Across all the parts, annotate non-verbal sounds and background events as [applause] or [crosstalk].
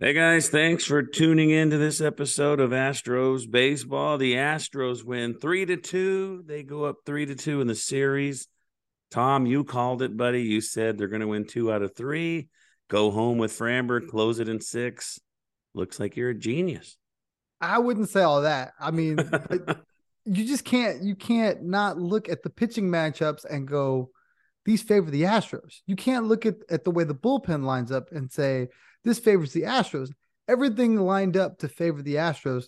Hey guys, thanks for tuning in to this episode of Astros Baseball. The Astros win three to two. They go up three to two in the series. Tom, you called it, buddy. You said they're going to win two out of three. Go home with Framber, close it in six. Looks like you're a genius. I wouldn't say all that. I mean, [laughs] you just can't you can't not look at the pitching matchups and go, these favor the Astros. You can't look at, at the way the bullpen lines up and say this favors the Astros. Everything lined up to favor the Astros,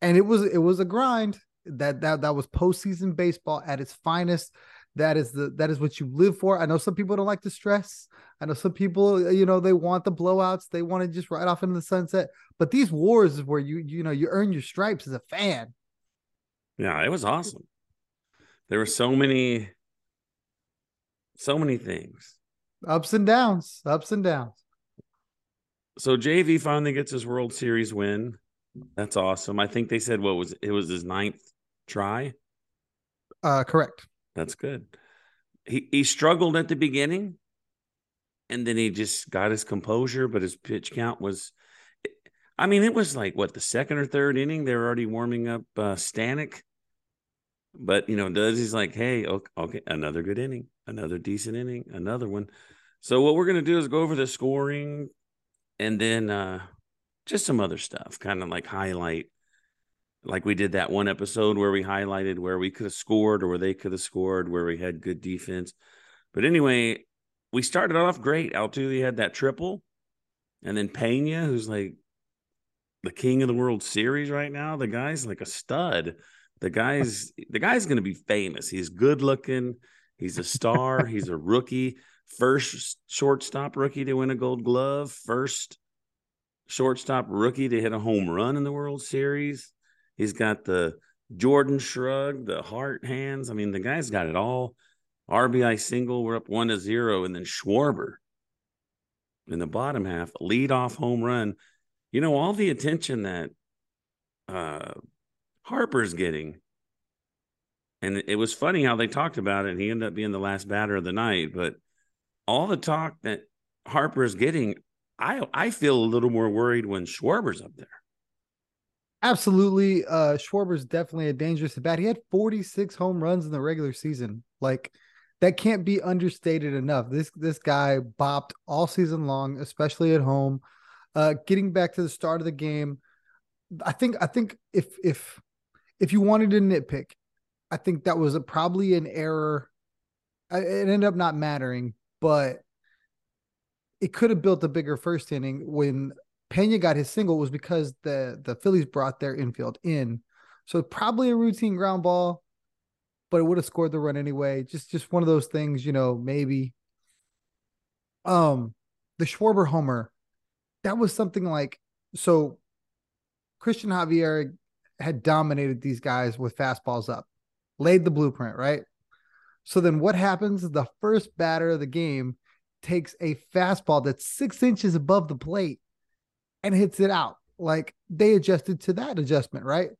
and it was it was a grind. That that that was postseason baseball at its finest. That is the that is what you live for. I know some people don't like the stress. I know some people, you know, they want the blowouts. They want to just ride off into the sunset. But these wars is where you you know you earn your stripes as a fan. Yeah, it was awesome. There were so many, so many things. Ups and downs, ups and downs. So JV finally gets his World Series win. That's awesome. I think they said what was it was his ninth try. Uh, correct. That's good. He he struggled at the beginning, and then he just got his composure, but his pitch count was. I mean, it was like what the second or third inning. They were already warming up uh, Stanek, but you know, does he's like, hey, okay, okay, another good inning, another decent inning, another one. So what we're gonna do is go over the scoring, and then uh just some other stuff, kind of like highlight like we did that one episode where we highlighted where we could have scored or where they could have scored, where we had good defense. But anyway, we started off great. Altuve had that triple, and then Pena, who's like the king of the World Series right now, the guy's like a stud. The guy's the guy's going to be famous. He's good looking. He's a star. [laughs] he's a rookie. First shortstop rookie to win a Gold Glove. First shortstop rookie to hit a home run in the World Series. He's got the Jordan shrug, the heart hands. I mean, the guy's got it all. RBI single, we're up one to zero, and then Schwarber in the bottom half, lead off home run. You know, all the attention that uh, Harper's getting. And it was funny how they talked about it. He ended up being the last batter of the night, but all the talk that Harper is getting, I I feel a little more worried when Schwarber's up there. Absolutely. Uh Schwarber's definitely a dangerous bat. He had 46 home runs in the regular season. Like that can't be understated enough. This this guy bopped all season long, especially at home. Uh getting back to the start of the game, I think I think if if if you wanted to nitpick, I think that was a, probably an error. It ended up not mattering, but it could have built a bigger first inning when Pena got his single was because the the Phillies brought their infield in. So probably a routine ground ball, but it would have scored the run anyway. Just just one of those things, you know, maybe. Um the Schwarber homer, that was something like so Christian Javier had dominated these guys with fastballs up, laid the blueprint, right? So then what happens? The first batter of the game takes a fastball that's six inches above the plate and hits it out. Like they adjusted to that adjustment, right?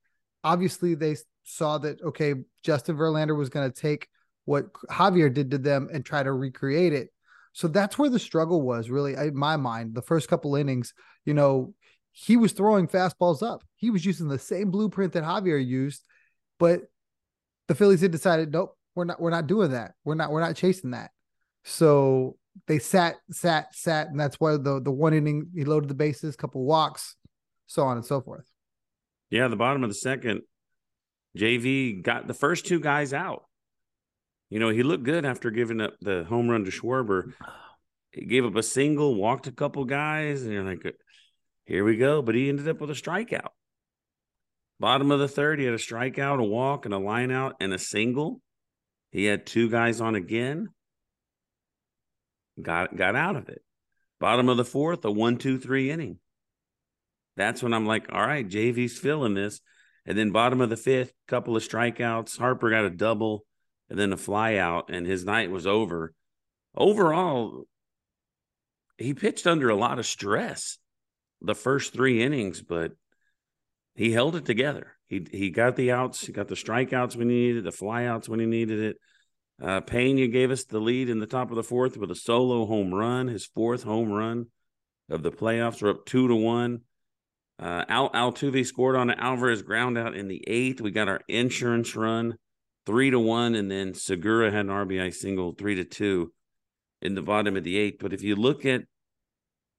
Obviously, they saw that, okay, Justin Verlander was going to take what Javier did to them and try to recreate it. So that's where the struggle was really in my mind. The first couple innings, you know, he was throwing fastballs up. He was using the same blueprint that Javier used, but the Phillies had decided, nope, we're not, we're not doing that. We're not, we're not chasing that. So they sat, sat, sat, and that's why the the one inning he loaded the bases, couple walks, so on and so forth. Yeah, the bottom of the second, JV got the first two guys out. You know, he looked good after giving up the home run to Schwarber. He gave up a single, walked a couple guys, and you're like, here we go. But he ended up with a strikeout. Bottom of the third, he had a strikeout, a walk, and a line out, and a single. He had two guys on again got got out of it. Bottom of the fourth, a one, two, three inning. That's when I'm like, all right, JV's feeling this. And then bottom of the fifth, couple of strikeouts. Harper got a double and then a fly out, and his night was over. Overall, he pitched under a lot of stress the first three innings, but he held it together. He he got the outs, he got the strikeouts when he needed, the flyouts when he needed it. Uh, Pena gave us the lead in the top of the fourth with a solo home run, his fourth home run of the playoffs. We're up two to one. Uh, Al Altuve scored on Alvarez ground out in the eighth. We got our insurance run three to one, and then Segura had an RBI single three to two in the bottom of the eighth. But if you look at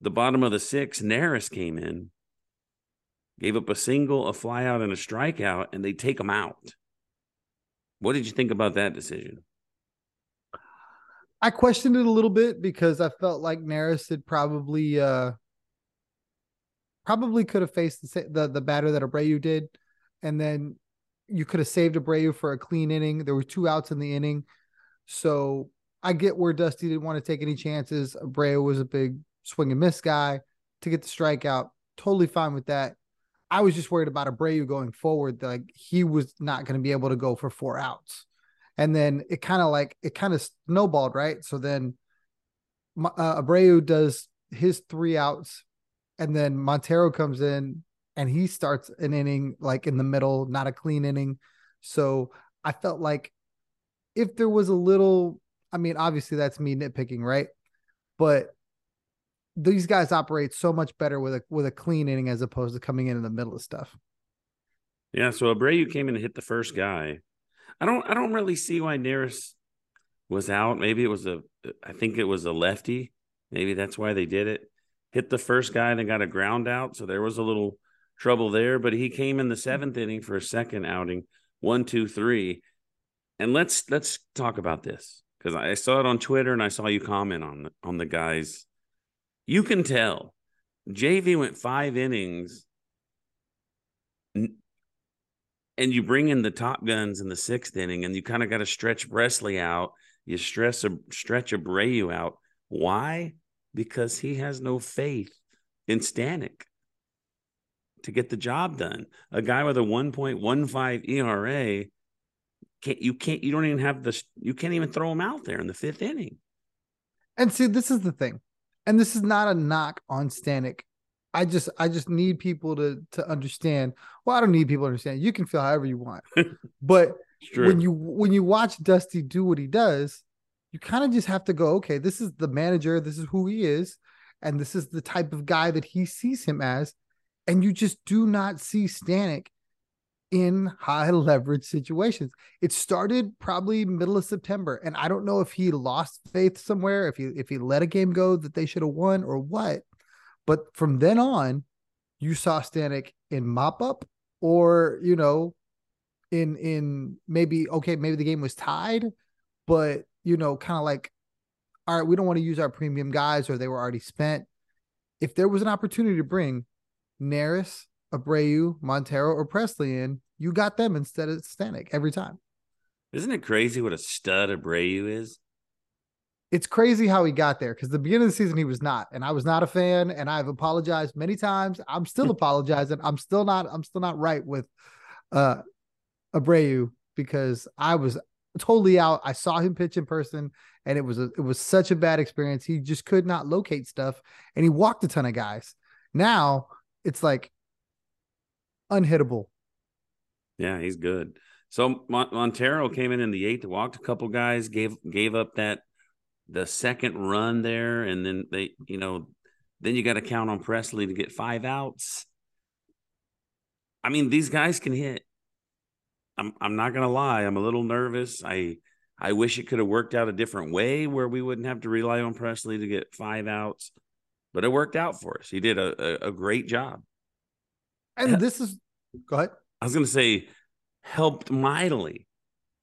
the bottom of the sixth, Neris came in, gave up a single, a flyout, and a strikeout, and they take him out. What did you think about that decision? I questioned it a little bit because I felt like Neris had probably uh probably could have faced the the, the batter that Abreu did, and then you could have saved Abreu for a clean inning. There were two outs in the inning, so I get where Dusty didn't want to take any chances. Abreu was a big swing and miss guy to get the strikeout. Totally fine with that. I was just worried about Abreu going forward. Like he was not going to be able to go for four outs. And then it kind of like it kind of snowballed, right? So then uh, Abreu does his three outs, and then Montero comes in and he starts an inning like in the middle, not a clean inning. So I felt like if there was a little, I mean, obviously that's me nitpicking, right? But these guys operate so much better with a with a clean inning as opposed to coming in in the middle of stuff. Yeah, so Abreu came in and hit the first guy. I don't I don't really see why Neris was out. Maybe it was a I think it was a lefty. Maybe that's why they did it. Hit the first guy then got a ground out, so there was a little trouble there. But he came in the seventh inning for a second outing, one, two, three. And let's let's talk about this because I saw it on Twitter and I saw you comment on the, on the guys you can tell JV went five innings and you bring in the top guns in the sixth inning and you kind of got to stretch Pressly out. You stress a stretch Abreu out. Why? Because he has no faith in Stanek to get the job done. A guy with a 1.15 ERA can't you can't you don't even have the you can't even throw him out there in the fifth inning. And see, this is the thing and this is not a knock on Stanek. I just I just need people to to understand. Well, I don't need people to understand. You can feel however you want. [laughs] but when you when you watch Dusty do what he does, you kind of just have to go, okay, this is the manager, this is who he is, and this is the type of guy that he sees him as. And you just do not see Stanek in high [laughs] leverage situations. It started probably middle of September, and I don't know if he lost faith somewhere, if he if he let a game go that they should have won or what. But from then on, you saw Stanek in mop up, or you know, in in maybe okay, maybe the game was tied, but you know, kind of like, all right, we don't want to use our premium guys, or they were already spent. If there was an opportunity to bring Neris Abreu, Montero, or Pressly in, you got them instead of Stanek every time. Isn't it crazy what a stud Abreu is? It's crazy how he got there because the beginning of the season he was not, and I was not a fan, and I've apologized many times. I'm still [laughs] apologizing. I'm still not. I'm still not right with uh Abreu because I was totally out. I saw him pitch in person, and it was a, it was such a bad experience. He just could not locate stuff, and he walked a ton of guys. Now it's like unhittable. Yeah, he's good. So Mon- Montero came in in the eighth, walked a couple guys, gave gave up that the second run there, and then they, you know, then you got to count on Pressly to get five outs. I mean, these guys can hit. I'm I'm not gonna lie, I'm a little nervous. I I wish it could have worked out a different way where we wouldn't have to rely on Pressly to get five outs, but it worked out for us. He did a, a, a great job. And this is go ahead. I was going to say helped mightily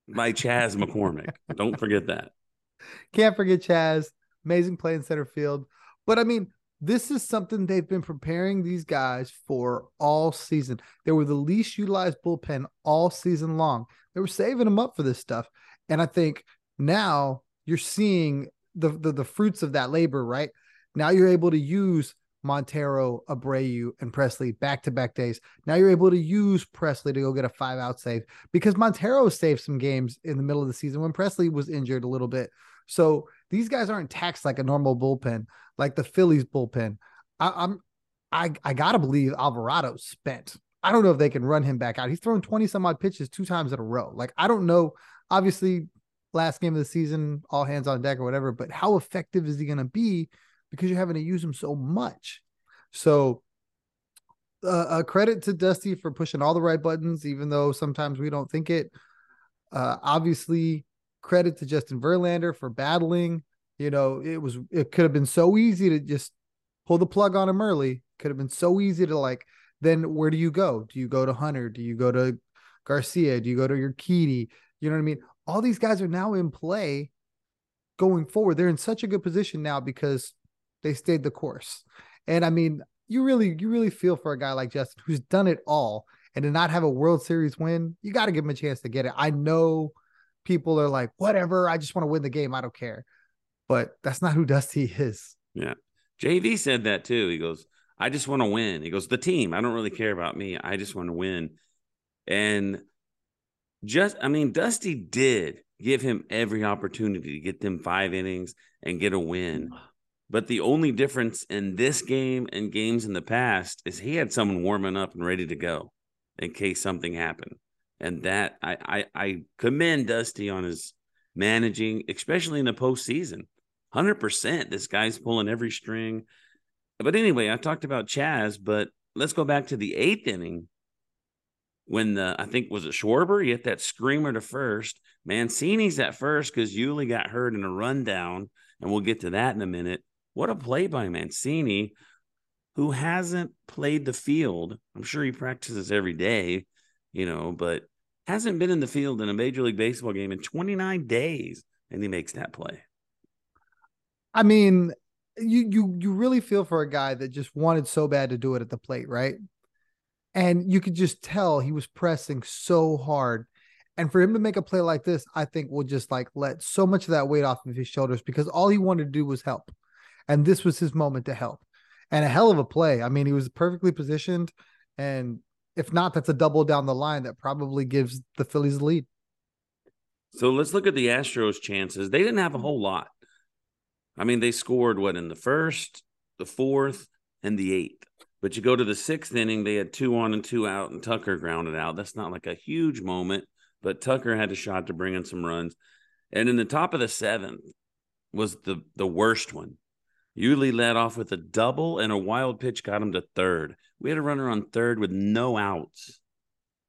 by Chas McCormick. Don't forget that. Can't forget Chaz. Amazing play in center field. But I mean, this is something they've been preparing these guys for all season. They were the least utilized bullpen all season long. They were saving them up for this stuff. And I think now you're seeing the, the, the fruits of that labor, right? Now you're able to use Montero, Abreu, and Pressly back to back days. Now you're able to use Pressly to go get a five out save because Montero saved some games in the middle of the season when Pressly was injured a little bit. So these guys aren't taxed like a normal bullpen, like the Phillies bullpen. I, I'm I I gotta believe Alvarado spent. I don't know if they can run him back out. He's thrown 20 some odd pitches two times in a row. Like I don't know. Obviously, last game of the season, all hands on deck or whatever, but how effective is he gonna be? Because you're having to use them so much. So, uh, a credit to Dusty for pushing all the right buttons, even though sometimes we don't think it. Uh, obviously, credit to Justin Verlander for battling. You know, it was it could have been so easy to just pull the plug on him early. Could have been so easy to like. Then where do you go? Do you go to Hunter? Do you go to Garcia? Do you go to your Urquidy? You know what I mean? All these guys are now in play going forward. They're in such a good position now because they stayed the course. And I mean, you really, you really feel for a guy like Justin who's done it all and to not have a World Series win, you got to give him a chance to get it. I know people are like, whatever, I just want to win the game. I don't care. But that's not who Dusty is. Yeah. JV said that too. He goes, I just want to win. He goes, the team, I don't really care about me. I just want to win. And just, I mean, Dusty did give him every opportunity to get them five innings and get a win. But the only difference in this game and games in the past is he had someone warming up and ready to go in case something happened. And that I I, I commend Dusty on his managing, especially in the postseason. Hundred percent, this guy's pulling every string. But anyway, I talked about Chas, but let's go back to the eighth inning when the I think was it Schwarber, he hit that screamer to first. Mancini's at first because Yuli got hurt in a rundown, and we'll get to that in a minute. What a play by Mancini, who hasn't played the field. I'm sure he practices every day, you know, but hasn't been in the field in a Major League Baseball game in 29 days, and he makes that play. I mean, you you you really feel for a guy that just wanted so bad to do it at the plate, right? And you could just tell he was pressing so hard. And for him to make a play like this, I think will just like let so much of that weight off of his shoulders because all he wanted to do was help and this was his moment to help. And a hell of a play. I mean, he was perfectly positioned, and if not, that's a double down the line that probably gives the Phillies the lead. So let's look at the Astros' chances. They didn't have a whole lot. I mean, they scored what in the first, the fourth, and the eighth. But you go to the sixth inning, they had two on and two out, and Tucker grounded out. That's not like a huge moment, but Tucker had a shot to bring in some runs. And in the top of the seventh was the the worst one. Yuli led off with a double and a wild pitch got him to third. We had a runner on third with no outs,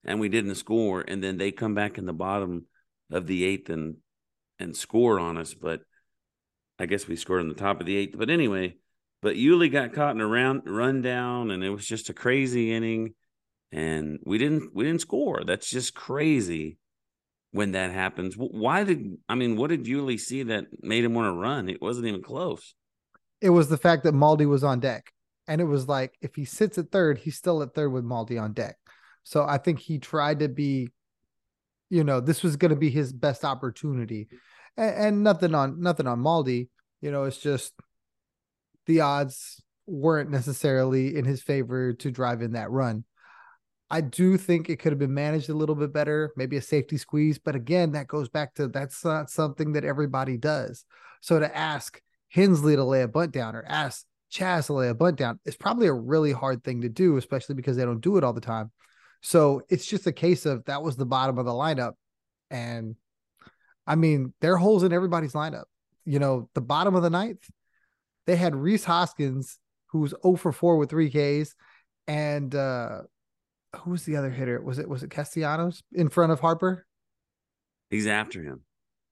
and we didn't score. And then they come back in the bottom of the eighth and and score on us. But I guess we scored on the top of the eighth. But anyway, but Yuli got caught in a round run down, and it was just a crazy inning. And we didn't we didn't score. That's just crazy when that happens. Why did I mean? What did Yuli see that made him want to run? It wasn't even close it was the fact that Maldi was on deck. And it was like if he sits at third, he's still at third with Maldi on deck. So I think he tried to be, you know, this was going to be his best opportunity. And, and nothing on nothing on Maldi. You know, it's just the odds weren't necessarily in his favor to drive in that run. I do think it could have been managed a little bit better, maybe a safety squeeze. But again, that goes back to that's not something that everybody does. So to ask, Hensley to lay a bunt down or ask Chas to lay a bunt down is probably a really hard thing to do, especially because they don't do it all the time. So it's just a case of that was the bottom of the lineup. And I mean, there are holes in everybody's lineup. You know, the bottom of the ninth, they had Rhys Hoskins, who's 0 for 4 with three Ks, and uh who was the other hitter? Was it was it Castellanos in front of Harper? He's after him.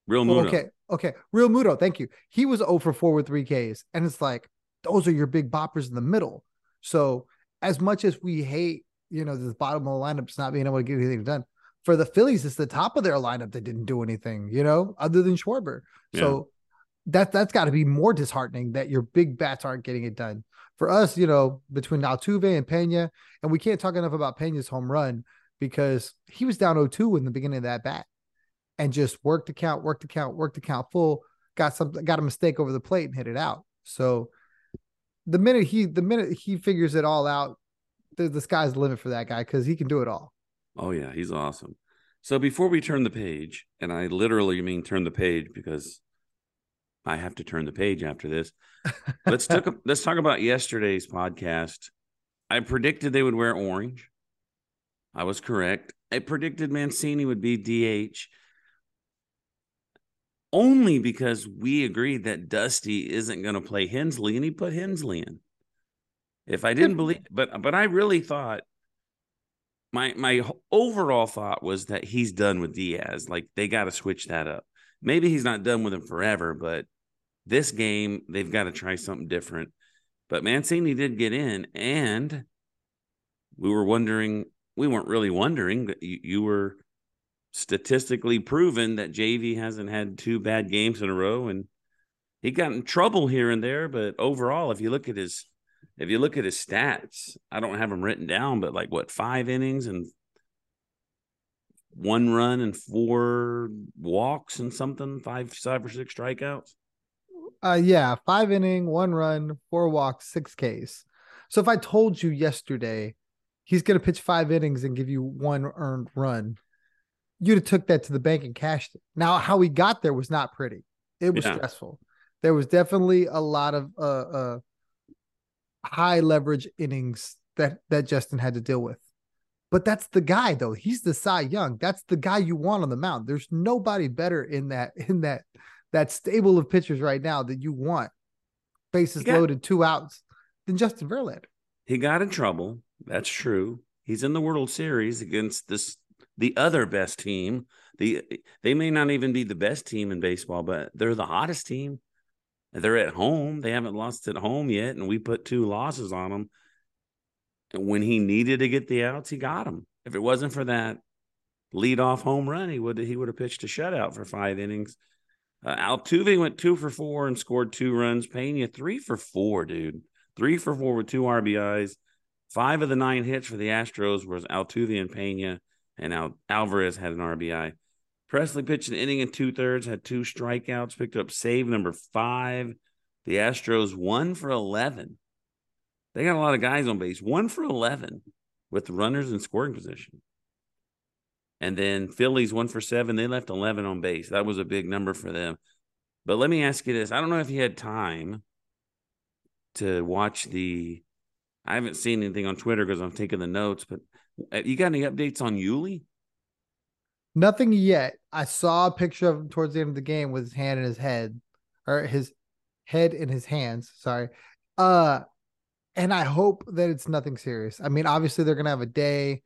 Realmuto. Oh, okay. Okay. Realmuto. Thank you. He was 0 for 4 with three Ks. And it's like, those are your big boppers in the middle. So as much as we hate, you know, the bottom of the lineups not being able to get anything done, for the Phillies, it's the top of their lineup that didn't do anything, you know, other than Schwarber. Yeah. So that that's got to be more disheartening that your big bats aren't getting it done. For us, you know, between Altuve and Pena, and we can't talk enough about Pena's home run because he was down 0-2 in the beginning of that bat and just worked the count, worked the count, worked the count full, got something, got a mistake over the plate and hit it out. So the minute he the minute he figures it all out, the, the sky's the limit for that guy because he can do it all. Oh yeah, he's awesome. So before we turn the page, and I literally mean turn the page because I have to turn the page after this. [laughs] let's talk. let's talk about yesterday's podcast. I predicted they would wear orange. I was correct. I predicted Mancini would be DH only because we agreed that Dusty isn't going to play Hensley, and he put Hensley in. If I didn't believe, but but I really thought my my overall thought was that he's done with Diaz. Like they got to switch that up. Maybe he's not done with him forever, but this game they've got to try something different. But Mancini did get in, and we were wondering. We weren't really wondering, you, you were statistically proven that JV hasn't had two bad games in a row, and he got in trouble here and there. But overall, if you look at his if you look at his stats, I don't have them written down, but like what five innings and one run and four walks and something, five five or six strikeouts. Uh yeah, five inning, one run, four walks, six Ks. So if I told you yesterday he's gonna pitch five innings and give you one earned run, you'd have took that to the bank and cashed it. Now, how he got there was not pretty. It was yeah. stressful. There was definitely a lot of uh, uh, high leverage innings that that Justin had to deal with. But that's the guy though. He's the Cy Young. That's the guy you want on the mound. There's nobody better in that in that that stable of pitchers right now that you want. Bases got, loaded, two outs, than Justin Verlander. He got in trouble. That's true. He's in the World Series against this the other best team. The they may not even be the best team in baseball, but they're the hottest team. They're at home. They haven't lost at home yet, and we put two losses on them. And when he needed to get the outs, he got them. If it wasn't for that lead off home run, he would he would have pitched a shutout for five innings. Uh, Altuve went two for four and scored two runs. Pena three for four, dude. Three for four with two RBIs. Five of the nine hits for the Astros was Altuve and Pena and now Alvarez had an RBI. Pressly pitched an inning and two thirds, had two strikeouts, picked up save number five. The Astros one for 11. They got a lot of guys on base, one for 11 with runners in scoring position. And then Phillies one for seven. They left 11 on base. That was a big number for them. But let me ask you this I don't know if you had time to watch the. I haven't seen anything on Twitter because I'm taking the notes, but you got any updates on Yuli? Nothing yet. I saw a picture of him towards the end of the game with his hand in his head, or his head in his hands. Sorry. Uh, and I hope that it's nothing serious. I mean, obviously they're gonna have a day,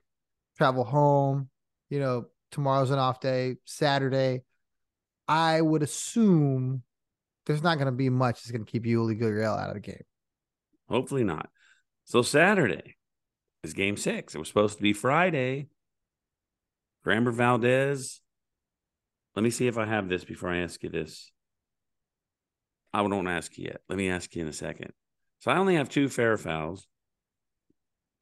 travel home. You know, tomorrow's an off day. Saturday, I would assume there's not gonna be much that's gonna keep Yuli Gurriel out of the game. Hopefully not. So Saturday, is game six. It was supposed to be Friday. Framber Valdez. Let me see if I have this before I ask you this. I don't ask you yet. Let me ask you in a second. So I only have two fair fouls.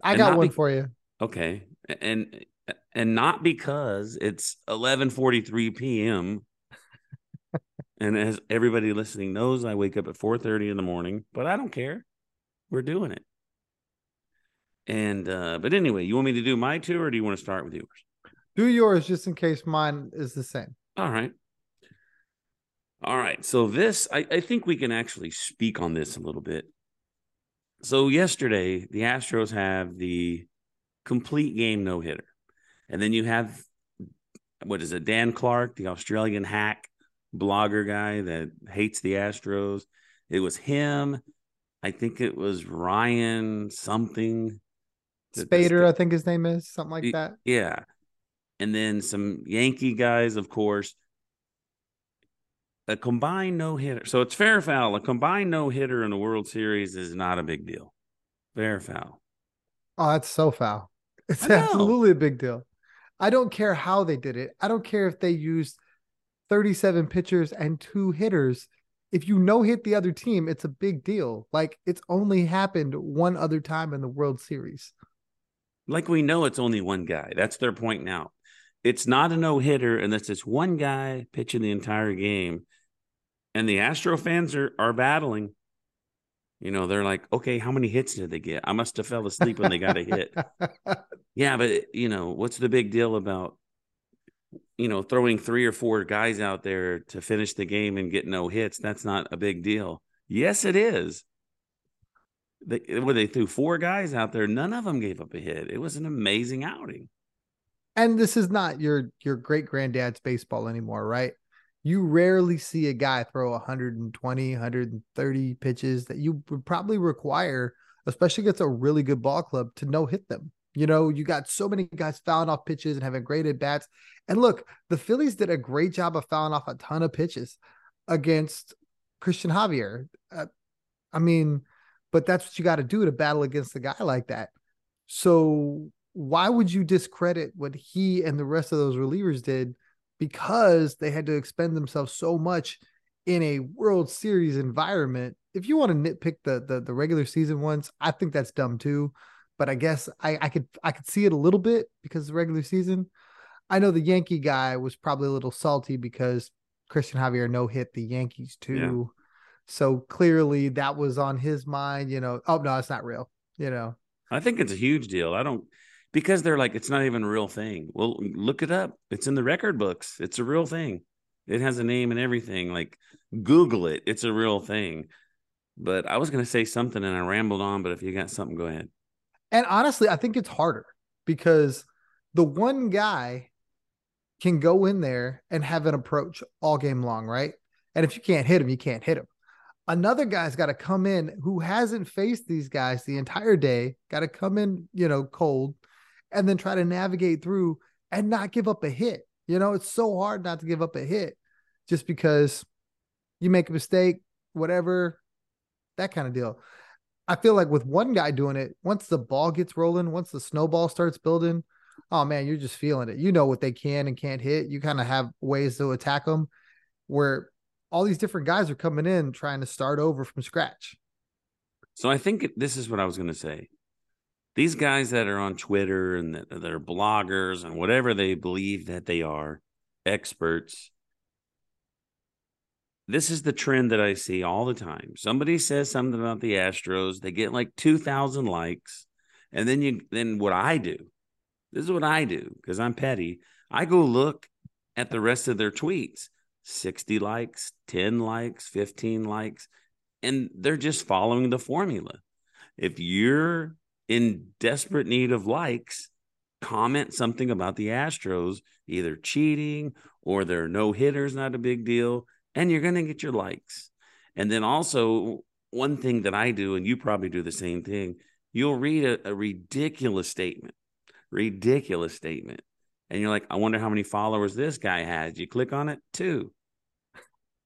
I got one be- for you. Okay. And and not because it's 11:43 p.m. [laughs] and as everybody listening knows, I wake up at 4:30 in the morning, but I don't care. We're doing it. And uh, but anyway, you want me to do my two or do you want to start with yours? Do yours just in case mine is the same. All right. All right. So this I, I think we can actually speak on this a little bit. So yesterday, the Astros have the complete game no hitter. And then you have what is it, Dan Clark, the Australian hack blogger guy that hates the Astros. It was him. I think it was Ryan something Spaeder, I think his name is something like that. Yeah, and then some Yankee guys, of course. A combined no hitter, so it's fair foul. A combined no hitter in the World Series is not a big deal. Fair foul. Oh, that's so foul. [laughs] It's absolutely a big deal. I don't care how they did it. I don't care if they used 37 pitchers and two hitters. If you no hit the other team, it's a big deal. Like it's only happened one other time in the World Series like we know it's only one guy. That's their point now. It's not a no hitter unless it's one guy pitching the entire game. And the Astro fans are are battling. You know, they're like, okay, how many hits did they get? I must have fell asleep when they got a hit. [laughs] yeah, but you know, what's the big deal about you know throwing three or four guys out there to finish the game and get no hits? That's not a big deal. Yes, it is. They, where they threw four guys out there, none of them gave up a hit. It was an amazing outing. And this is not your your great granddad's baseball anymore, right? you rarely see a guy throw 120, 130 pitches that you would probably require, especially against a really good ball club, to no hit them. You know, you got so many guys fouling off pitches and having great at bats. And look, the Phillies did a great job of fouling off a ton of pitches against Christian Javier. Uh, I mean, but that's what you got to do to battle against a guy like that. So why would you discredit what he and the rest of those relievers did because they had to expend themselves so much in a World Series environment. If you want to nitpick the the, the regular season ones, I think that's dumb too. But I guess I, I could I could see it a little bit because the regular season. I know the Yankee guy was probably a little salty because Christian Javier no hit the Yankees too. Yeah. So clearly that was on his mind, you know. Oh no, it's not real, you know. I think it's a huge deal. I don't because they're like it's not even a real thing. Well, look it up. It's in the record books. It's a real thing. It has a name and everything. Like Google it. It's a real thing. But I was going to say something and I rambled on, but if you got something go ahead. And honestly, I think it's harder because the one guy can go in there and have an approach all game long, right? And if you can't hit him, you can't hit him. Another guy's got to come in who hasn't faced these guys the entire day, got to come in, you know, cold and then try to navigate through and not give up a hit. You know, it's so hard not to give up a hit just because you make a mistake, whatever, that kind of deal. I feel like with one guy doing it, once the ball gets rolling, once the snowball starts building, oh man, you're just feeling it. You know what they can and can't hit. You kind of have ways to attack them where all these different guys are coming in trying to start over from scratch. So I think this is what I was going to say these guys that are on Twitter and that they're bloggers and whatever they believe that they are, experts. This is the trend that I see all the time. Somebody says something about the Astros, they get like 2,000 likes. And then you then what I do. This is what I do because I'm petty. I go look at the rest of their tweets. 60 likes, 10 likes, 15 likes, and they're just following the formula. If you're in desperate need of likes, comment something about the Astros, either cheating or their no hitters, not a big deal, and you're going to get your likes. And then also, one thing that I do, and you probably do the same thing, you'll read a, a ridiculous statement, ridiculous statement. And you're like, I wonder how many followers this guy has. You click on it, two.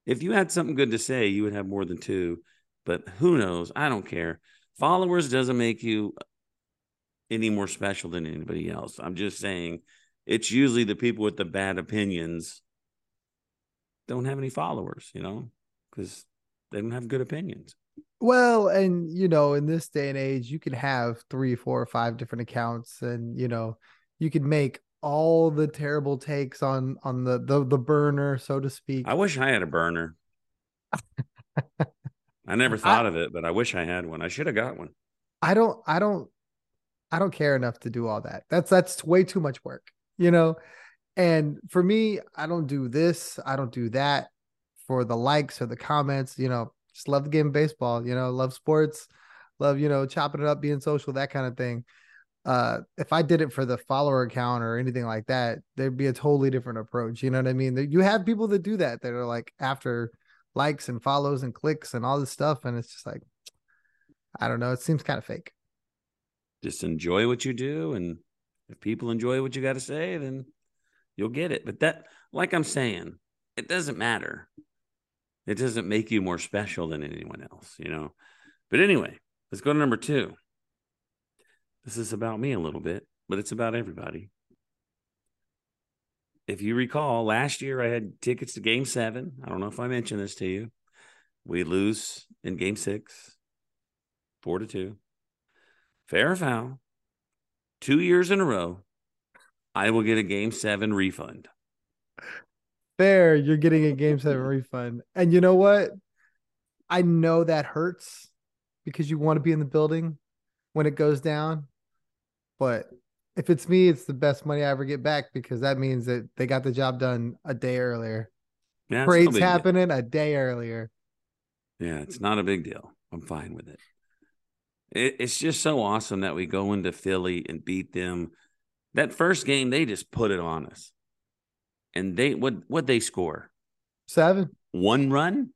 If you had something good to say, you would have more than two. But who knows? I don't care. Followers doesn't make you uh, any more special than anybody else. I'm just saying it's usually the people with the bad opinions don't have any followers, you know, because they don't have good opinions. Well, and you know, in this day and age, you can have three, four, or five different accounts, and you know, you can make all the terrible takes on on the the, the burner, so to speak. I wish I had a burner. I never thought I, of it, but I wish I had one. I should have got one. I don't I don't I don't care enough to do all that. That's that's way too much work, you know. And for me, I don't do this, I don't do that for the likes or the comments, you know. Just love the game of baseball, you know, love sports, love, you know, chopping it up, being social, that kind of thing. Uh, if I did it for the follower account or anything like that, there'd be a totally different approach. You know what I mean? You have people that do that that are like after likes and follows and clicks and all this stuff, and it's just like, I don't know, it seems kind of fake just enjoy what you do and if people enjoy what you got to say then you'll get it but that like i'm saying it doesn't matter it doesn't make you more special than anyone else you know but anyway let's go to number two this is about me a little bit but it's about everybody if you recall last year i had tickets to game seven i don't know if i mentioned this to you we lose in game six four to two fair or foul, two years in a row, I will get a game seven refund. Fair, you're getting a game seven [laughs] refund. And you know what? I know that hurts because you want to be in the building when it goes down. But if it's me, it's the best money I ever get back because that means that they got the job done a day earlier. Yeah, it's no Parade's deal. happening a day earlier. Yeah, it's not a big deal. I'm fine with it. it. It's just so awesome that we go into Philly and beat them. That first game, they just put it on us. And they what what they score? Seven. One run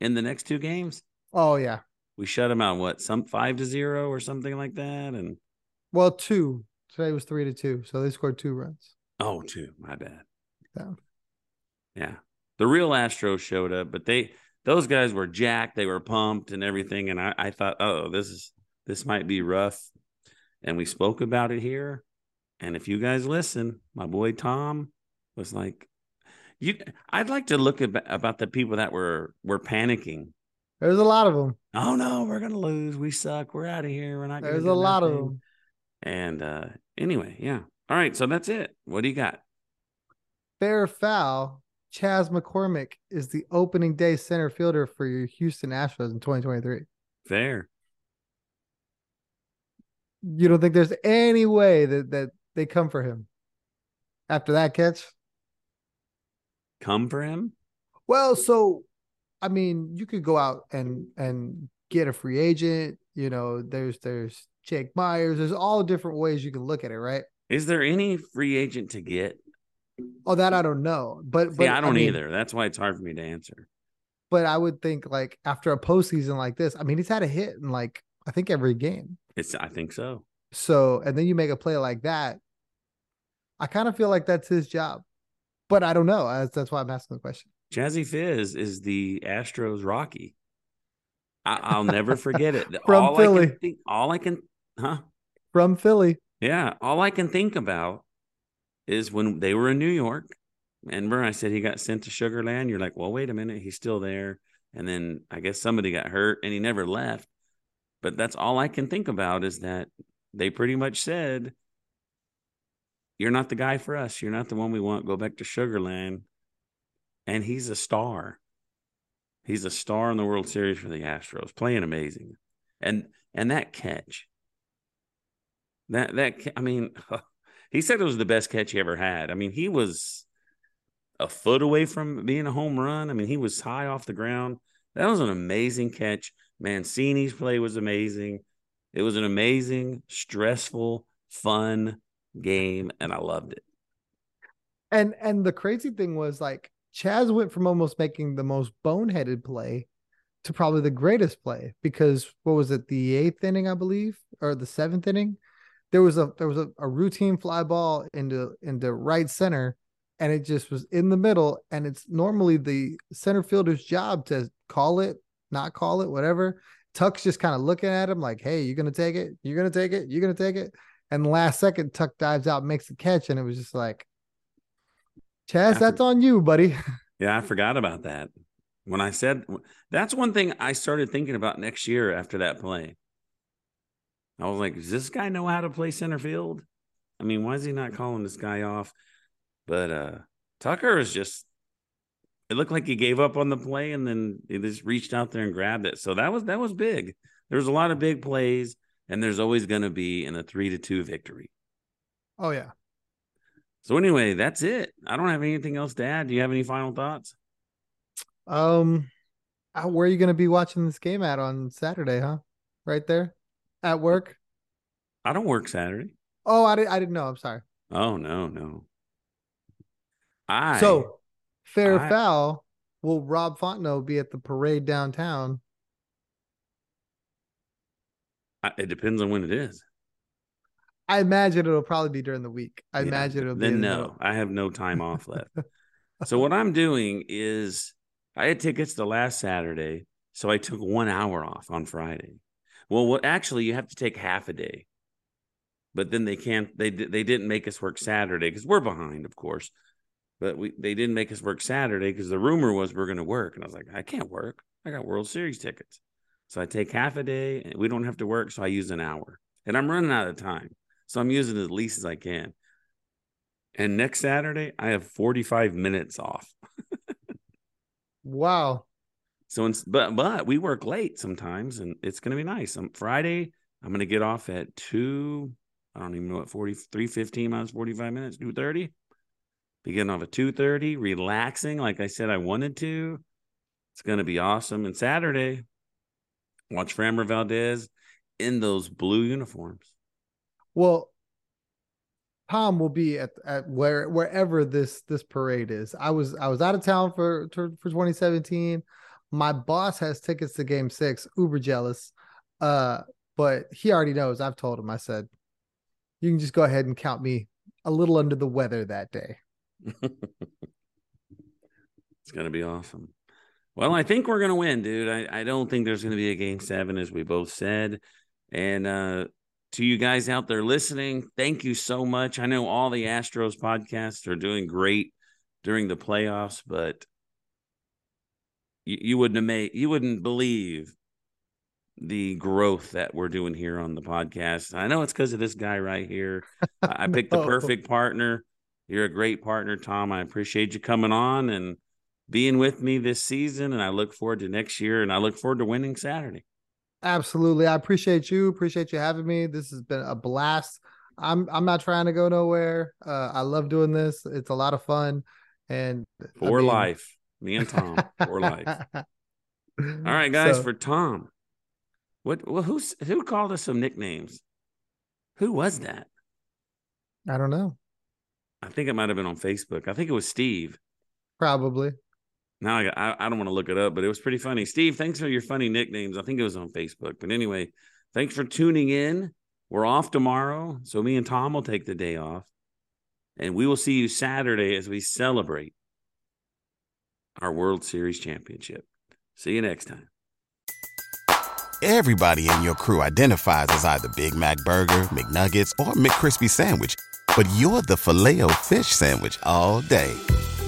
in the next two games? Oh yeah. We shut them out what, some five to zero or something like that? And Well, two. Today was three to two, so they scored two runs. oh two, my bad. Yeah. Yeah. The real Astros showed up, but they those guys were jacked, they were pumped and everything. And I, I thought, oh, this is this might be rough. And we spoke about it here. And if you guys listen, my boy Tom was like, "You." I'd like to look at about the people that were were panicking. There's a lot of them. Oh no, we're gonna lose. We suck. We're out of here. We're not. There's a lot of them. And uh anyway, yeah. All right, so that's it. What do you got? Fair foul. Chas McCormick is the opening day center fielder for your Houston Astros in 2023. Fair. You don't think there's any way that that they come for him after that catch? Come for him. Well, so I mean, you could go out and and get a free agent. You know, there's there's Jake Meyers. There's all different ways you can look at it, right? Is there any free agent to get? Oh, that I don't know, but but yeah, I don't mean, either. That's why it's hard for me to answer. But I would think like after a postseason like this, I mean, he's had a hit in like I think every game. It's I think so. So and then you make a play like that. I kind of feel like that's his job, but I don't know. That's, that's why I'm asking the question. Jazzy Fizz is the Astros Rocky. I, [laughs] I'll never forget it. From all I Philly. can think, all I can, huh? From Philly, Yeah, all I can think about is when they were in New York. Remember, I said he got sent to Sugar Land. You're like, well, wait a minute, he's still there. And then I guess somebody got hurt, and he never left. But that's all I can think about is that they pretty much said, "You're not the guy for us. You're not the one we want. Go back to Sugar Land." And he's a star. He's a star in the World Series for the Astros, playing amazing. And and that catch, that that I mean, [laughs] he said it was the best catch he ever had. I mean, he was a foot away from being a home run. I mean, he was high off the ground. That was an amazing catch. Mancini's play was amazing. It was an amazing, stressful, fun game, and I loved it. and and the crazy thing was like Chas went from almost making the most boneheaded play to probably the greatest play because what was it the eighth inning I believe or the seventh inning? There was a there was a, a routine fly ball into into right center and it just was in the middle and it's normally the center fielder's job to call it not call it whatever. Tuck's just kind of looking at him like hey you're gonna take it? You're gonna take it? You're gonna take it? And last second Tuck dives out makes the catch and it was just like Chas that's on you buddy Yeah, I forgot about that. When I said that's one thing I started thinking about next year after that play. I was like, does this guy know how to play center field? I mean, why is he not calling this guy off? But uh Tucker is just it looked like he gave up on the play and then he just reached out there and grabbed it. So that was that was big. There's a lot of big plays, and there's always gonna be in a three to two victory. oh yeah So anyway, that's it. I don't have anything else to add. Do you have any final thoughts? Um, uh, where are you going to be watching this game at on Saturday? Huh? Right there, at work. I don't work Saturday. Oh, I didn't. I didn't know. I'm sorry. Oh no, no. I so, fair I- foul. Will Rob Fontenot be at the parade downtown? I- it depends on when it is. I imagine it'll probably be during the week. I Yeah, imagine it'll be. then in the no. middle. I have no time off left. [laughs] so what I'm doing is I had tickets the last Saturday, so I took one hour off on Friday. Well, what actually you have to take half a day, but then they can't. They they didn't make us work Saturday because we're behind, of course. But we they didn't make us work Saturday because the rumor was we're going to work, and I was like, I can't work. I got World Series tickets, so I take half a day, and we don't have to work, so I use an hour, and I'm running out of time, so I'm using it as least as I can. And next Saturday, I have 45 minutes off. Wow. So, in, but but we work late sometimes, and it's going to be nice. On Friday, I'm going to get off at two. I don't even know what 43, 15 minus 45 minutes, 2.30. Begin off at 2.30, relaxing like I said I wanted to. It's going to be awesome. And Saturday, watch Framber Valdez in those blue uniforms. Well, Tom will be at, at where wherever this this parade is. I was I was out of town for for 2017. My boss has tickets to game six, uber jealous. Uh, but he already knows. I've told him, I said, you can just go ahead and count me a little under the weather that day. [laughs] it's gonna be awesome. Well, I think we're gonna win, dude. I, I don't think there's gonna be a game seven, as we both said. And uh to you guys out there listening, thank you so much. I know all the Astros podcasts are doing great during the playoffs, but you, you wouldn't have made you wouldn't believe the growth that we're doing here on the podcast. I know it's because of this guy right here. [laughs] I picked no. the perfect partner. You're a great partner, Tom. I appreciate you coming on and being with me this season. And I look forward to next year and I look forward to winning Saturday. Absolutely. I appreciate you. Appreciate you having me. This has been a blast. I'm I'm not trying to go nowhere. Uh, I love doing this. It's a lot of fun. And for I mean... life. Me and Tom for life. [laughs] All right, guys, so, for Tom. What well who's who called us some nicknames? Who was that? I don't know. I think it might have been on Facebook. I think it was Steve. Probably. Now I, I, I don't want to look it up, but it was pretty funny. Steve, thanks for your funny nicknames. I think it was on Facebook. But anyway, thanks for tuning in. We're off tomorrow, so me and Tom will take the day off, and we will see you Saturday as we celebrate our World Series championship. See you next time. Everybody in your crew identifies as either Big Mac Burger, McNuggets, or McCrispy Sandwich, but you're the filet fish Sandwich all day.